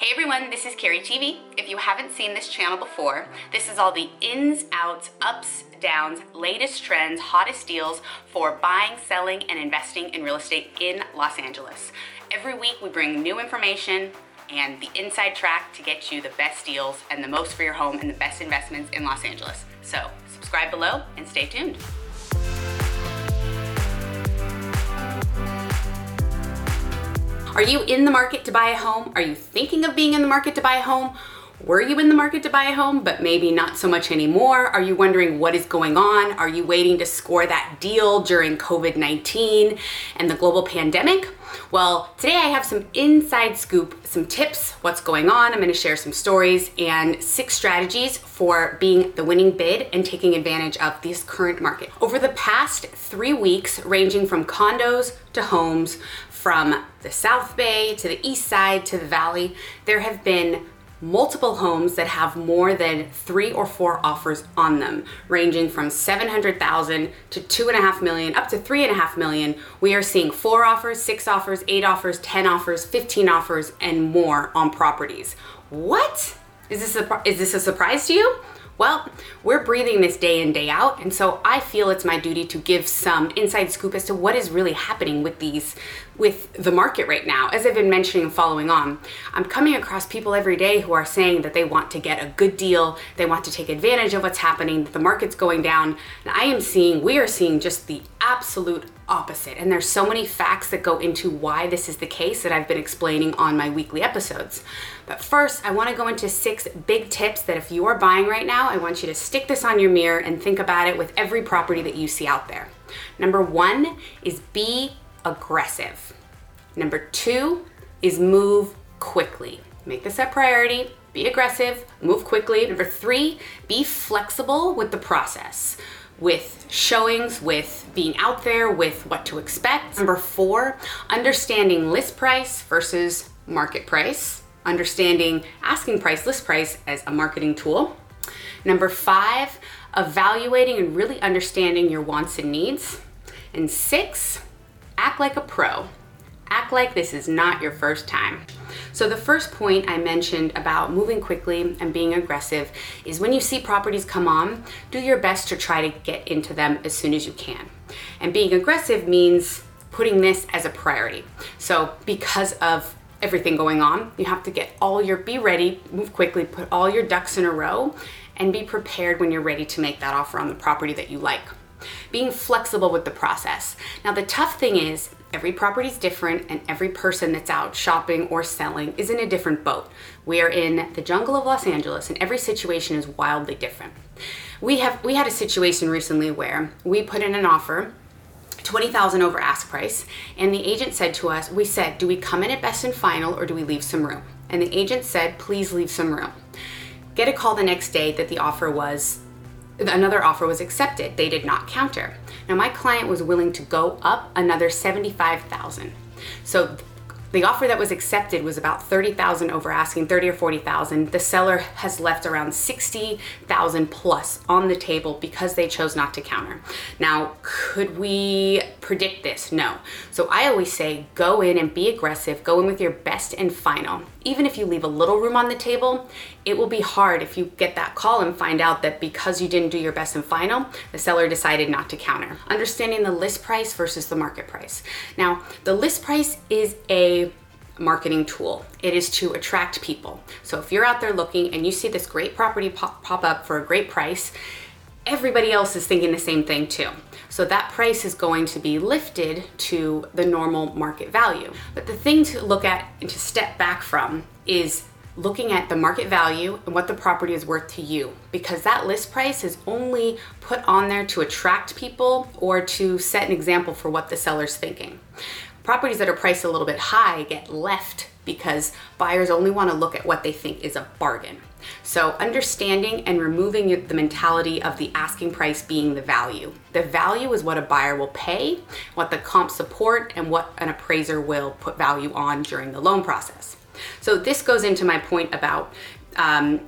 Hey everyone, this is Carrie TV. If you haven't seen this channel before, this is all the ins, outs, ups, downs, latest trends, hottest deals for buying, selling, and investing in real estate in Los Angeles. Every week we bring new information and the inside track to get you the best deals and the most for your home and the best investments in Los Angeles. So subscribe below and stay tuned. Are you in the market to buy a home? Are you thinking of being in the market to buy a home? Were you in the market to buy a home, but maybe not so much anymore? Are you wondering what is going on? Are you waiting to score that deal during COVID 19 and the global pandemic? Well, today I have some inside scoop, some tips, what's going on. I'm going to share some stories and six strategies for being the winning bid and taking advantage of this current market. Over the past three weeks, ranging from condos to homes, from the South Bay to the East Side to the Valley, there have been multiple homes that have more than three or four offers on them, ranging from 700,000 to two and a half million, up to three and a half million. We are seeing four offers, six offers, eight offers, 10 offers, 15 offers, and more on properties. What? Is this a, is this a surprise to you? Well, we're breathing this day in, day out, and so I feel it's my duty to give some inside scoop as to what is really happening with these, with the market right now. As I've been mentioning and following on, I'm coming across people every day who are saying that they want to get a good deal, they want to take advantage of what's happening, that the market's going down, and I am seeing, we are seeing just the absolute opposite. And there's so many facts that go into why this is the case that I've been explaining on my weekly episodes. But first, I want to go into six big tips that if you are buying right now, I want you to stick this on your mirror and think about it with every property that you see out there. Number one is be aggressive. Number two is move quickly. Make this a priority. Be aggressive, move quickly. Number three, be flexible with the process with showings, with being out there, with what to expect. Number four, understanding list price versus market price, understanding asking price, list price as a marketing tool. Number five, evaluating and really understanding your wants and needs. And six, act like a pro. Act like this is not your first time. So, the first point I mentioned about moving quickly and being aggressive is when you see properties come on, do your best to try to get into them as soon as you can. And being aggressive means putting this as a priority. So, because of everything going on, you have to get all your, be ready, move quickly, put all your ducks in a row, and be prepared when you're ready to make that offer on the property that you like being flexible with the process. Now, the tough thing is, every property is different, and every person that's out shopping or selling is in a different boat. We are in the jungle of Los Angeles, and every situation is wildly different. We have we had a situation recently where we put in an offer 20,000 over ask price and the agent said to us we said do we come in at best and final or do we leave some room and the agent said please leave some room get a call the next day that the offer was another offer was accepted. They did not counter. Now my client was willing to go up another 75,000. So the offer that was accepted was about 30,000 over asking, 30 or 40,000. The seller has left around 60,000 plus on the table because they chose not to counter. Now, could we predict this? No. So I always say go in and be aggressive, go in with your best and final. Even if you leave a little room on the table, it will be hard if you get that call and find out that because you didn't do your best and final, the seller decided not to counter. Understanding the list price versus the market price. Now, the list price is a marketing tool. It is to attract people. So if you're out there looking and you see this great property pop, pop up for a great price, everybody else is thinking the same thing too. So that price is going to be lifted to the normal market value. But the thing to look at and to step back from is looking at the market value and what the property is worth to you because that list price is only put on there to attract people or to set an example for what the seller's thinking. Properties that are priced a little bit high get left because buyers only want to look at what they think is a bargain. So, understanding and removing the mentality of the asking price being the value. The value is what a buyer will pay, what the comp support, and what an appraiser will put value on during the loan process. So, this goes into my point about um,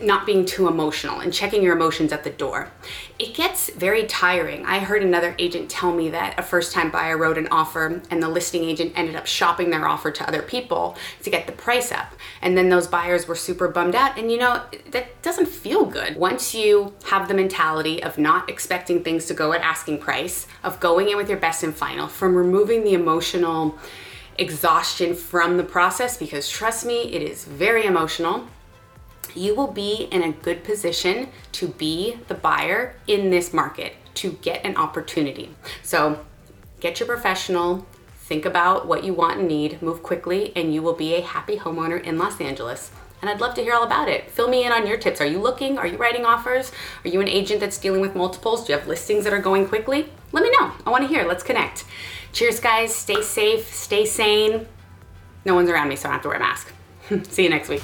not being too emotional and checking your emotions at the door. It gets very tiring. I heard another agent tell me that a first time buyer wrote an offer and the listing agent ended up shopping their offer to other people to get the price up. And then those buyers were super bummed out. And you know, that doesn't feel good. Once you have the mentality of not expecting things to go at asking price, of going in with your best and final, from removing the emotional exhaustion from the process, because trust me, it is very emotional you will be in a good position to be the buyer in this market to get an opportunity. So get your professional, think about what you want and need, move quickly, and you will be a happy homeowner in Los Angeles. And I'd love to hear all about it. Fill me in on your tips. Are you looking? Are you writing offers? Are you an agent that's dealing with multiples? Do you have listings that are going quickly? Let me know. I want to hear. Let's connect. Cheers, guys. Stay safe, stay sane. No one's around me, so I don't have to wear a mask. See you next week.